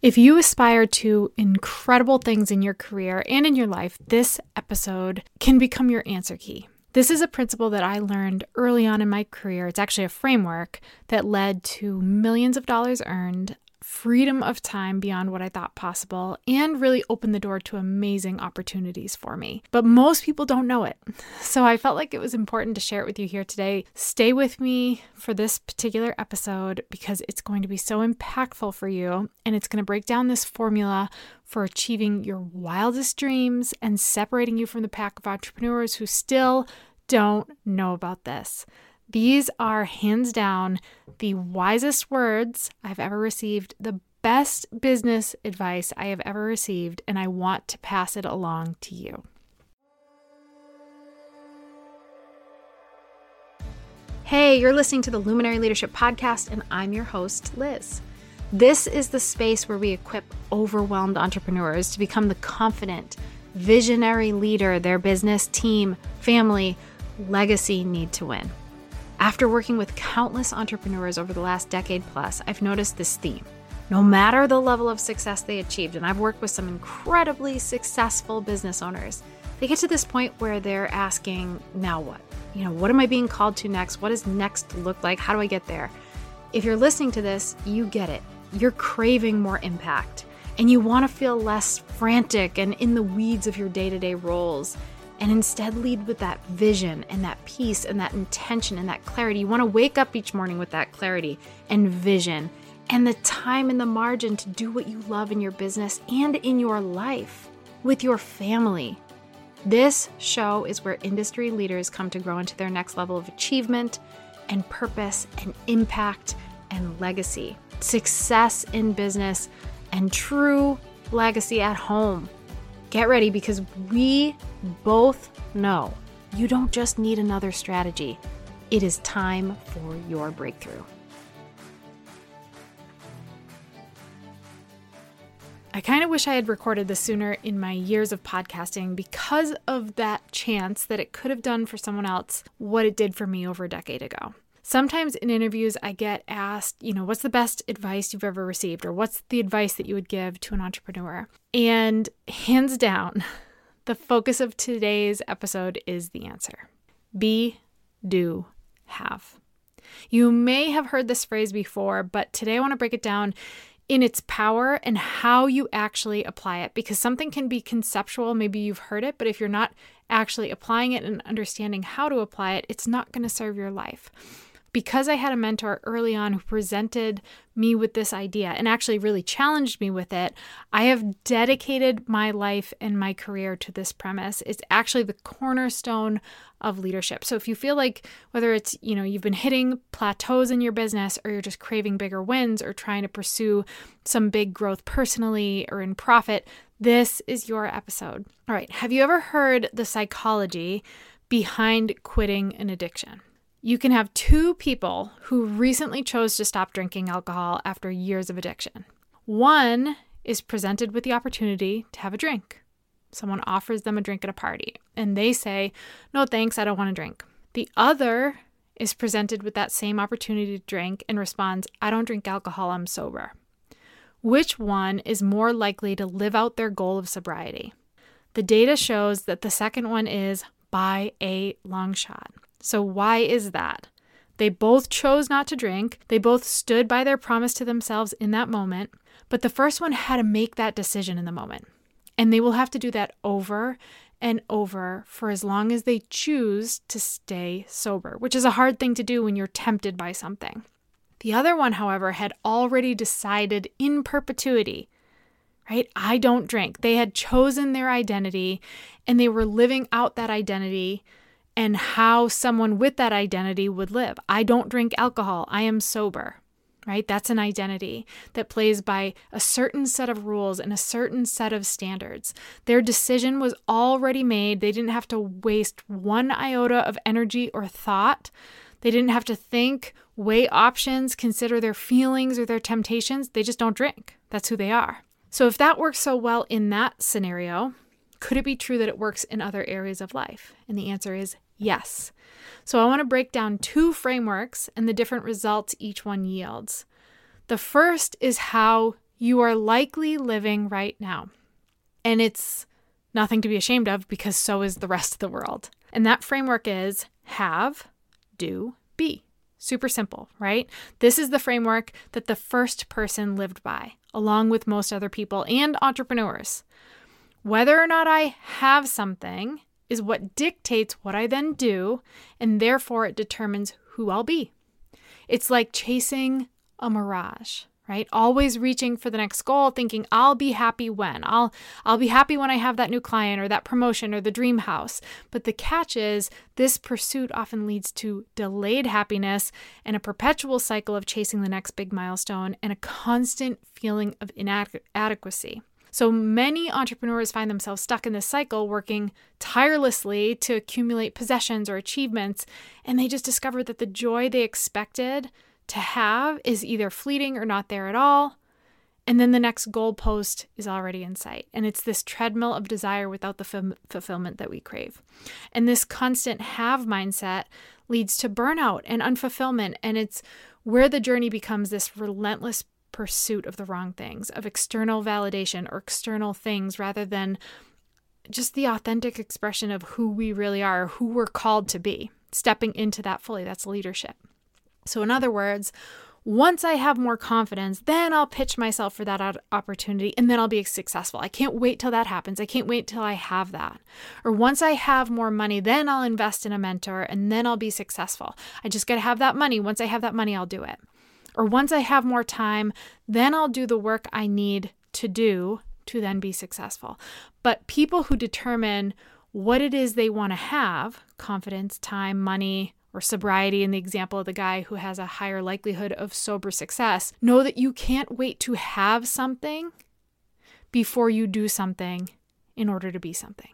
If you aspire to incredible things in your career and in your life, this episode can become your answer key. This is a principle that I learned early on in my career. It's actually a framework that led to millions of dollars earned, freedom of time beyond what I thought possible, and really opened the door to amazing opportunities for me. But most people don't know it. So I felt like it was important to share it with you here today. Stay with me for this particular episode because it's going to be so impactful for you and it's going to break down this formula for achieving your wildest dreams and separating you from the pack of entrepreneurs who still don't know about this. These are hands down the wisest words I've ever received, the best business advice I have ever received, and I want to pass it along to you. Hey, you're listening to the Luminary Leadership Podcast, and I'm your host, Liz. This is the space where we equip overwhelmed entrepreneurs to become the confident, visionary leader their business, team, family, legacy need to win. After working with countless entrepreneurs over the last decade plus, I've noticed this theme. No matter the level of success they achieved, and I've worked with some incredibly successful business owners, they get to this point where they're asking, now what? You know, what am I being called to next? What does next look like? How do I get there? If you're listening to this, you get it. You're craving more impact, and you want to feel less frantic and in the weeds of your day to day roles and instead lead with that vision and that peace and that intention and that clarity. You want to wake up each morning with that clarity and vision and the time and the margin to do what you love in your business and in your life with your family. This show is where industry leaders come to grow into their next level of achievement and purpose and impact and legacy, success in business, and true legacy at home. Get ready because we both know you don't just need another strategy, it is time for your breakthrough. I kind of wish I had recorded this sooner in my years of podcasting because of that chance that it could have done for someone else what it did for me over a decade ago. Sometimes in interviews, I get asked, you know, what's the best advice you've ever received, or what's the advice that you would give to an entrepreneur? And hands down, the focus of today's episode is the answer be, do, have. You may have heard this phrase before, but today I want to break it down in its power and how you actually apply it because something can be conceptual. Maybe you've heard it, but if you're not actually applying it and understanding how to apply it, it's not going to serve your life because I had a mentor early on who presented me with this idea and actually really challenged me with it, I have dedicated my life and my career to this premise. It's actually the cornerstone of leadership. So if you feel like whether it's, you know, you've been hitting plateaus in your business or you're just craving bigger wins or trying to pursue some big growth personally or in profit, this is your episode. All right, have you ever heard the psychology behind quitting an addiction? You can have two people who recently chose to stop drinking alcohol after years of addiction. One is presented with the opportunity to have a drink. Someone offers them a drink at a party, and they say, No, thanks, I don't want to drink. The other is presented with that same opportunity to drink and responds, I don't drink alcohol, I'm sober. Which one is more likely to live out their goal of sobriety? The data shows that the second one is by a long shot. So, why is that? They both chose not to drink. They both stood by their promise to themselves in that moment. But the first one had to make that decision in the moment. And they will have to do that over and over for as long as they choose to stay sober, which is a hard thing to do when you're tempted by something. The other one, however, had already decided in perpetuity, right? I don't drink. They had chosen their identity and they were living out that identity and how someone with that identity would live. I don't drink alcohol, I am sober, right? That's an identity that plays by a certain set of rules and a certain set of standards. Their decision was already made. They didn't have to waste one iota of energy or thought. They didn't have to think, weigh options, consider their feelings or their temptations. They just don't drink. That's who they are. So, if that works so well in that scenario, could it be true that it works in other areas of life? And the answer is Yes. So I want to break down two frameworks and the different results each one yields. The first is how you are likely living right now. And it's nothing to be ashamed of because so is the rest of the world. And that framework is have, do, be. Super simple, right? This is the framework that the first person lived by, along with most other people and entrepreneurs. Whether or not I have something is what dictates what I then do, and therefore it determines who I'll be. It's like chasing a mirage right? Always reaching for the next goal thinking i'll be happy when. I'll i'll be happy when i have that new client or that promotion or the dream house. But the catch is this pursuit often leads to delayed happiness and a perpetual cycle of chasing the next big milestone and a constant feeling of inadequacy so many entrepreneurs find themselves stuck in this cycle, working tirelessly to accumulate possessions or achievements, and they just discover that the joy they expected to have is either fleeting or not there at all. And then the next goalpost is already in sight. And it's this treadmill of desire without the f- fulfillment that we crave. And this constant have mindset leads to burnout and unfulfillment. And it's where the journey becomes this relentless pursuit of the wrong things, of external validation or external things, rather than just the authentic expression of who we really are, who we're called to be, stepping into that fully. That's leadership. So, in other words, once I have more confidence, then I'll pitch myself for that opportunity and then I'll be successful. I can't wait till that happens. I can't wait till I have that. Or once I have more money, then I'll invest in a mentor and then I'll be successful. I just got to have that money. Once I have that money, I'll do it. Or once I have more time, then I'll do the work I need to do to then be successful. But people who determine what it is they want to have confidence, time, money, or sobriety in the example of the guy who has a higher likelihood of sober success, know that you can't wait to have something before you do something in order to be something.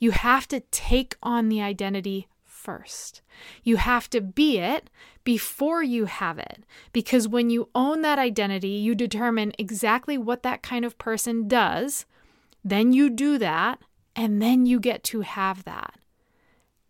You have to take on the identity first. You have to be it before you have it. Because when you own that identity, you determine exactly what that kind of person does. Then you do that, and then you get to have that.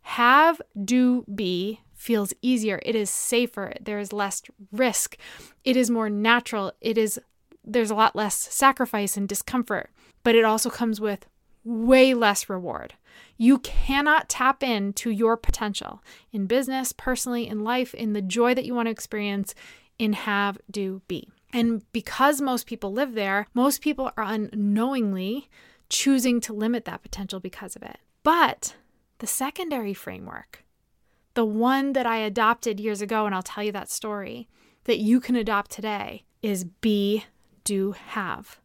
Have, do, be feels easier. It is safer. There is less risk. It is more natural. It is there's a lot less sacrifice and discomfort, but it also comes with way less reward. You cannot tap into your potential in business, personally, in life, in the joy that you want to experience in have, do, be. And because most people live there, most people are unknowingly choosing to limit that potential because of it. But the secondary framework, the one that I adopted years ago, and I'll tell you that story, that you can adopt today is be, do, have.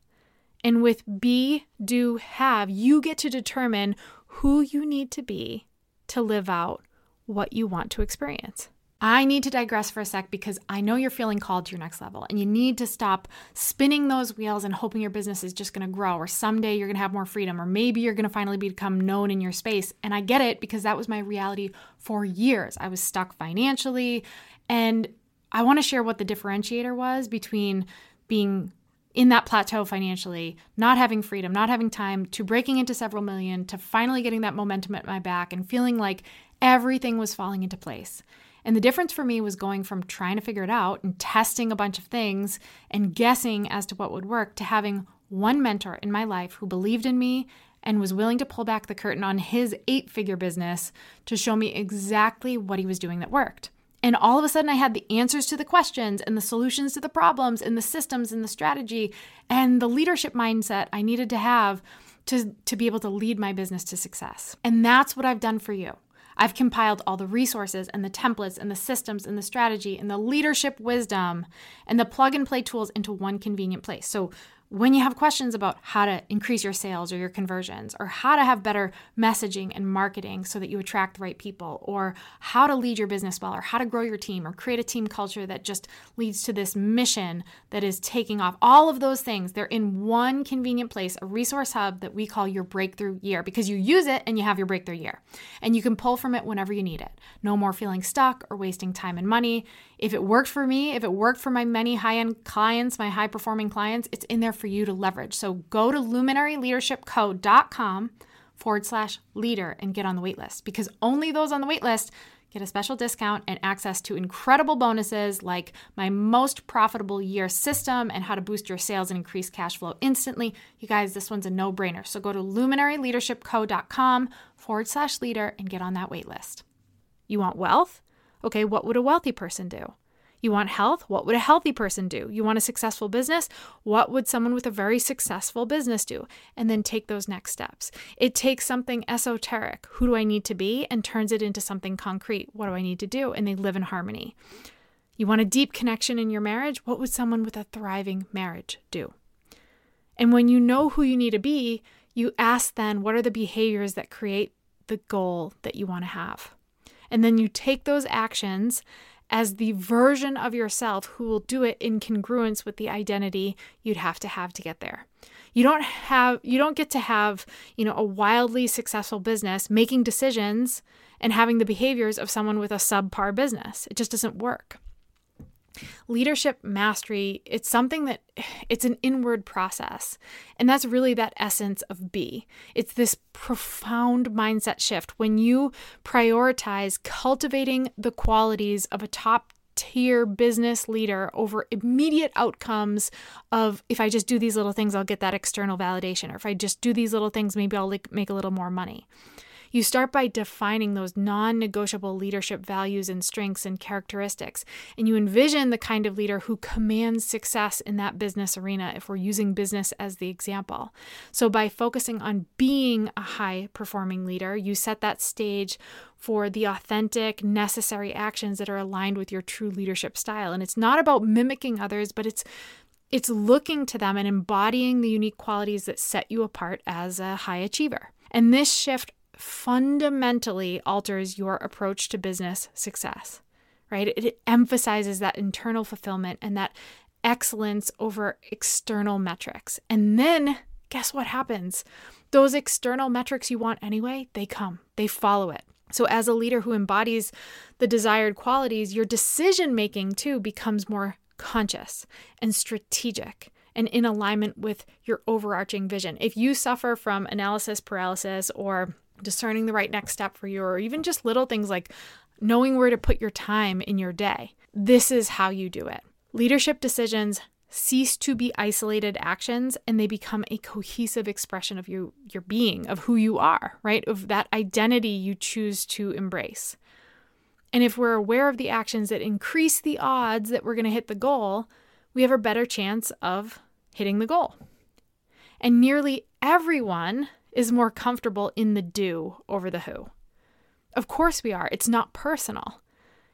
And with be, do, have, you get to determine who you need to be to live out what you want to experience. I need to digress for a sec because I know you're feeling called to your next level and you need to stop spinning those wheels and hoping your business is just going to grow or someday you're going to have more freedom or maybe you're going to finally become known in your space. And I get it because that was my reality for years. I was stuck financially and I want to share what the differentiator was between being in that plateau financially, not having freedom, not having time, to breaking into several million, to finally getting that momentum at my back and feeling like everything was falling into place. And the difference for me was going from trying to figure it out and testing a bunch of things and guessing as to what would work to having one mentor in my life who believed in me and was willing to pull back the curtain on his eight figure business to show me exactly what he was doing that worked. And all of a sudden, I had the answers to the questions and the solutions to the problems and the systems and the strategy and the leadership mindset I needed to have to, to be able to lead my business to success. And that's what I've done for you. I've compiled all the resources and the templates and the systems and the strategy and the leadership wisdom and the plug and play tools into one convenient place. So when you have questions about how to increase your sales or your conversions, or how to have better messaging and marketing so that you attract the right people, or how to lead your business well, or how to grow your team, or create a team culture that just leads to this mission that is taking off, all of those things, they're in one convenient place, a resource hub that we call your breakthrough year because you use it and you have your breakthrough year. And you can pull from it whenever you need it. No more feeling stuck or wasting time and money. If it worked for me, if it worked for my many high end clients, my high performing clients, it's in there for you to leverage. So go to luminaryleadershipco.com forward slash leader and get on the waitlist because only those on the waitlist Get a special discount and access to incredible bonuses like my most profitable year system and how to boost your sales and increase cash flow instantly. You guys, this one's a no brainer. So go to luminaryleadershipco.com forward slash leader and get on that waitlist. You want wealth? Okay, what would a wealthy person do? You want health? What would a healthy person do? You want a successful business? What would someone with a very successful business do? And then take those next steps. It takes something esoteric, who do I need to be, and turns it into something concrete. What do I need to do? And they live in harmony. You want a deep connection in your marriage? What would someone with a thriving marriage do? And when you know who you need to be, you ask then, what are the behaviors that create the goal that you want to have? And then you take those actions as the version of yourself who will do it in congruence with the identity you'd have to have to get there. You don't have you don't get to have, you know, a wildly successful business making decisions and having the behaviors of someone with a subpar business. It just doesn't work leadership mastery it's something that it's an inward process and that's really that essence of be it's this profound mindset shift when you prioritize cultivating the qualities of a top tier business leader over immediate outcomes of if I just do these little things, I'll get that external validation, or if I just do these little things, maybe I'll make a little more money. You start by defining those non negotiable leadership values and strengths and characteristics. And you envision the kind of leader who commands success in that business arena, if we're using business as the example. So, by focusing on being a high performing leader, you set that stage for the authentic, necessary actions that are aligned with your true leadership style. And it's not about mimicking others, but it's it's looking to them and embodying the unique qualities that set you apart as a high achiever. And this shift fundamentally alters your approach to business success, right? It emphasizes that internal fulfillment and that excellence over external metrics. And then guess what happens? Those external metrics you want anyway, they come, they follow it. So, as a leader who embodies the desired qualities, your decision making too becomes more conscious and strategic and in alignment with your overarching vision. If you suffer from analysis paralysis or discerning the right next step for you, or even just little things like knowing where to put your time in your day. This is how you do it. Leadership decisions cease to be isolated actions and they become a cohesive expression of you your being of who you are right of that identity you choose to embrace and if we're aware of the actions that increase the odds that we're going to hit the goal we have a better chance of hitting the goal and nearly everyone is more comfortable in the do over the who. Of course we are. It's not personal.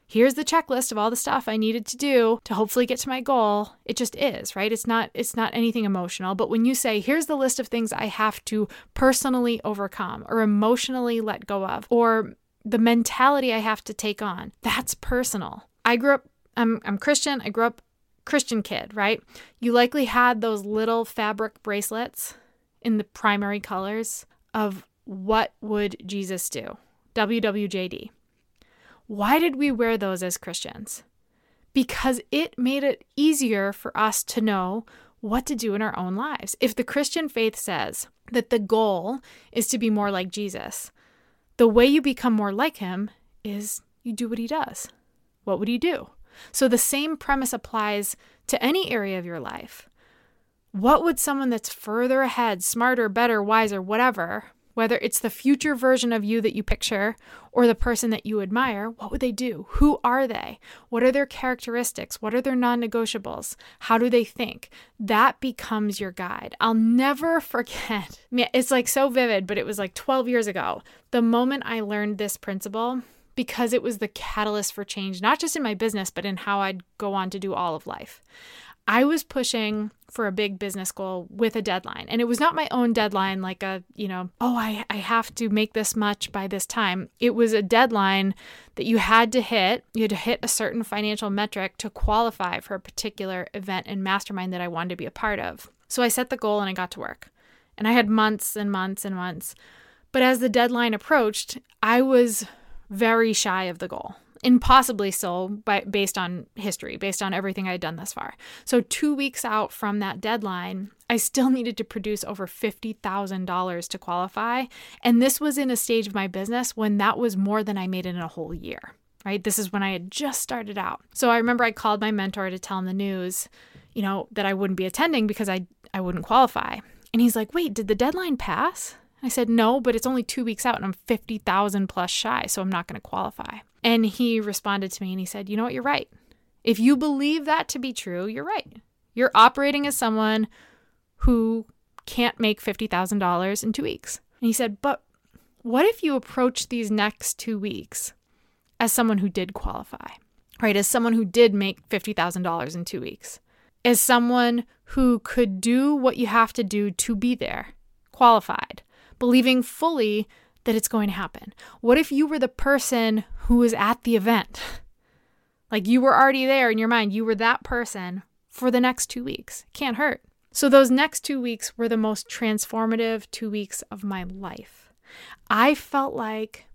Here's the checklist of all the stuff I needed to do to hopefully get to my goal. It just is, right? It's not it's not anything emotional, but when you say here's the list of things I have to personally overcome or emotionally let go of or the mentality I have to take on, that's personal. I grew up I'm I'm Christian. I grew up Christian kid, right? You likely had those little fabric bracelets in the primary colors of what would Jesus do? WWJD. Why did we wear those as Christians? Because it made it easier for us to know what to do in our own lives. If the Christian faith says that the goal is to be more like Jesus, the way you become more like him is you do what he does. What would he do? So the same premise applies to any area of your life. What would someone that's further ahead, smarter, better, wiser, whatever, whether it's the future version of you that you picture or the person that you admire, what would they do? Who are they? What are their characteristics? What are their non negotiables? How do they think? That becomes your guide. I'll never forget. It's like so vivid, but it was like 12 years ago. The moment I learned this principle, because it was the catalyst for change, not just in my business, but in how I'd go on to do all of life. I was pushing for a big business goal with a deadline. And it was not my own deadline, like a, you know, oh, I, I have to make this much by this time. It was a deadline that you had to hit. You had to hit a certain financial metric to qualify for a particular event and mastermind that I wanted to be a part of. So I set the goal and I got to work. And I had months and months and months. But as the deadline approached, I was very shy of the goal impossibly so by, based on history, based on everything I had done thus far. So, two weeks out from that deadline, I still needed to produce over $50,000 to qualify. And this was in a stage of my business when that was more than I made in a whole year. right? This is when I had just started out. So I remember I called my mentor to tell him the news, you know, that I wouldn't be attending because I I wouldn't qualify. And he's like, "Wait, did the deadline pass?" I said, "No, but it's only 2 weeks out and I'm 50,000 plus shy, so I'm not going to qualify." And he responded to me and he said, "You know what? You're right. If you believe that to be true, you're right. You're operating as someone who can't make $50,000 in 2 weeks." And he said, "But what if you approach these next 2 weeks as someone who did qualify, right? As someone who did make $50,000 in two weeks, as someone who could do what you have to do to be there, qualified, believing fully that it's going to happen. What if you were the person who was at the event? Like you were already there in your mind, you were that person for the next two weeks. Can't hurt. So, those next two weeks were the most transformative two weeks of my life. I felt like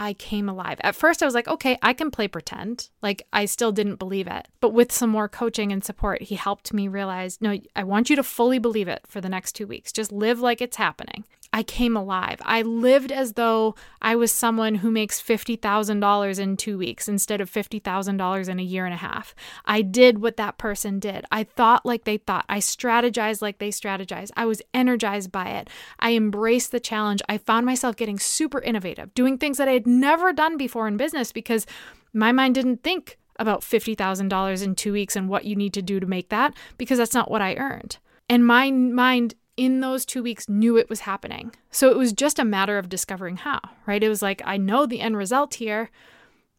I came alive. At first, I was like, okay, I can play pretend. Like, I still didn't believe it. But with some more coaching and support, he helped me realize no, I want you to fully believe it for the next two weeks. Just live like it's happening. I came alive. I lived as though I was someone who makes $50,000 in two weeks instead of $50,000 in a year and a half. I did what that person did. I thought like they thought. I strategized like they strategized. I was energized by it. I embraced the challenge. I found myself getting super innovative, doing things that I had never done before in business because my mind didn't think about $50,000 in two weeks and what you need to do to make that because that's not what I earned. And my mind in those two weeks knew it was happening. So it was just a matter of discovering how, right? It was like, I know the end result here.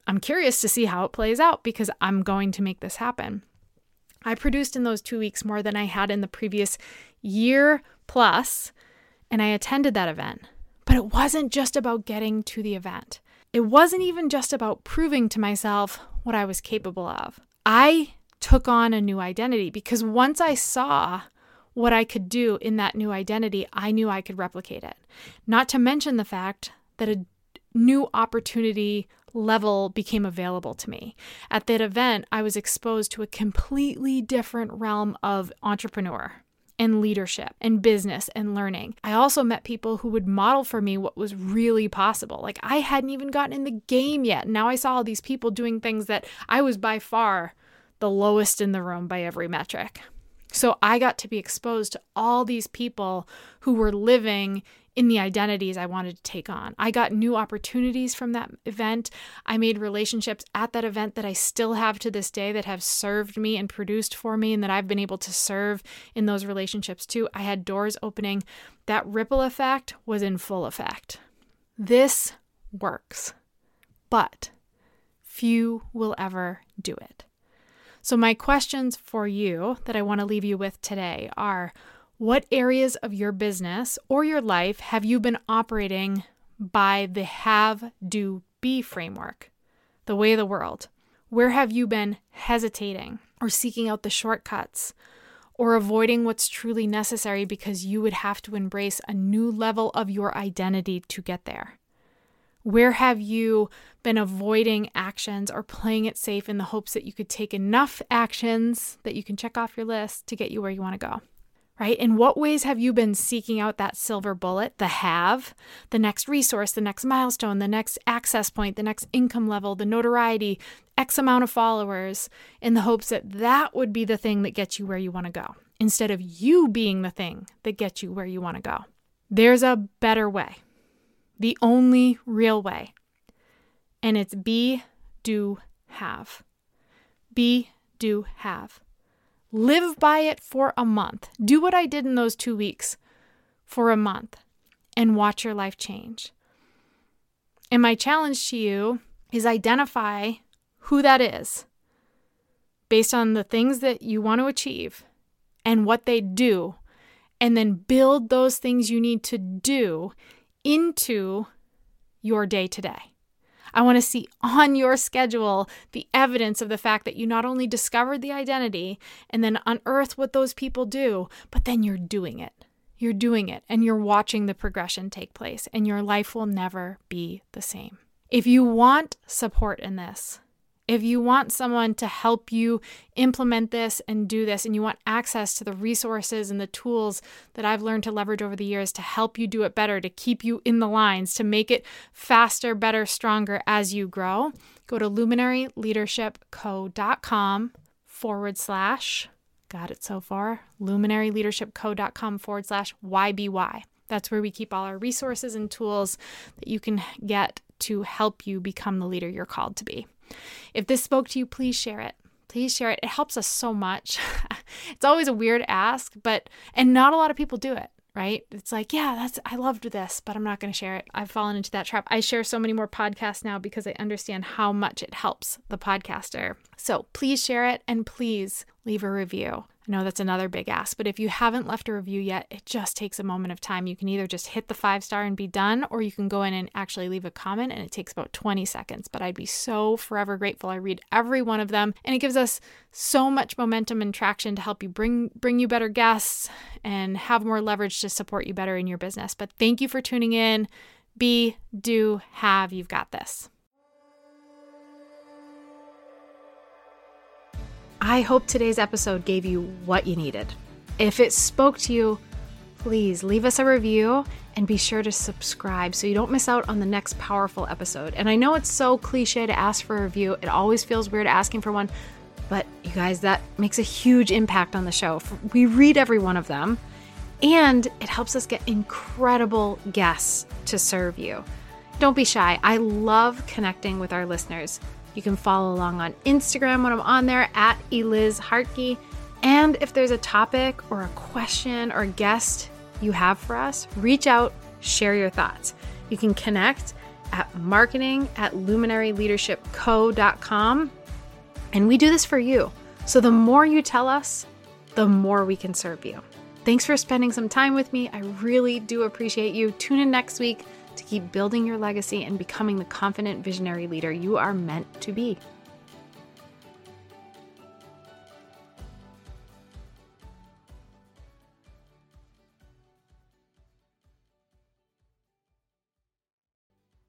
I'm curious to see how it plays out because I'm going to make this happen. I produced in those two weeks more than I had in the previous year plus, and I attended that event. But it wasn't just about getting to the event. It wasn't even just about proving to myself what I was capable of. I took on a new identity because once I saw what I could do in that new identity, I knew I could replicate it. Not to mention the fact that a new opportunity level became available to me. At that event, I was exposed to a completely different realm of entrepreneur and leadership and business and learning. I also met people who would model for me what was really possible. Like I hadn't even gotten in the game yet. Now I saw all these people doing things that I was by far the lowest in the room by every metric. So I got to be exposed to all these people who were living in the identities I wanted to take on. I got new opportunities from that event. I made relationships at that event that I still have to this day that have served me and produced for me, and that I've been able to serve in those relationships too. I had doors opening. That ripple effect was in full effect. This works, but few will ever do it. So, my questions for you that I want to leave you with today are what areas of your business or your life have you been operating by the have, do, be framework, the way of the world? Where have you been hesitating or seeking out the shortcuts or avoiding what's truly necessary because you would have to embrace a new level of your identity to get there? Where have you been avoiding actions or playing it safe in the hopes that you could take enough actions that you can check off your list to get you where you want to go? Right? In what ways have you been seeking out that silver bullet, the have, the next resource, the next milestone, the next access point, the next income level, the notoriety, X amount of followers, in the hopes that that would be the thing that gets you where you want to go, instead of you being the thing that gets you where you want to go? There's a better way the only real way. And it's be, do, have. Be, do, have. Live by it for a month. Do what I did in those two weeks for a month and watch your life change. And my challenge to you is identify who that is based on the things that you want to achieve and what they do, and then build those things you need to do into your day to day. I want to see on your schedule the evidence of the fact that you not only discovered the identity and then unearthed what those people do, but then you're doing it. You're doing it and you're watching the progression take place, and your life will never be the same. If you want support in this, If you want someone to help you implement this and do this, and you want access to the resources and the tools that I've learned to leverage over the years to help you do it better, to keep you in the lines, to make it faster, better, stronger as you grow, go to luminaryleadershipco.com forward slash, got it so far, luminaryleadershipco.com forward slash YBY. That's where we keep all our resources and tools that you can get to help you become the leader you're called to be. If this spoke to you, please share it. Please share it. It helps us so much. it's always a weird ask, but, and not a lot of people do it right? It's like, yeah, that's I loved this, but I'm not going to share it. I've fallen into that trap. I share so many more podcasts now because I understand how much it helps the podcaster. So, please share it and please leave a review. I know that's another big ask, but if you haven't left a review yet, it just takes a moment of time. You can either just hit the five star and be done, or you can go in and actually leave a comment, and it takes about 20 seconds. But I'd be so forever grateful. I read every one of them, and it gives us so much momentum and traction to help you bring bring you better guests and have more leverage to support you better in your business. But thank you for tuning in. Be, do, have. You've got this. I hope today's episode gave you what you needed. If it spoke to you, please leave us a review and be sure to subscribe so you don't miss out on the next powerful episode. And I know it's so cliche to ask for a review, it always feels weird asking for one, but you guys, that makes a huge impact on the show. We read every one of them, and it helps us get incredible guests to serve you. Don't be shy. I love connecting with our listeners. You can follow along on Instagram when I'm on there at Eliz Hartke. And if there's a topic or a question or guest you have for us, reach out, share your thoughts. You can connect at marketing at luminaryleadershipco.com. And we do this for you. So the more you tell us, the more we can serve you. Thanks for spending some time with me. I really do appreciate you. Tune in next week to keep building your legacy and becoming the confident visionary leader you are meant to be.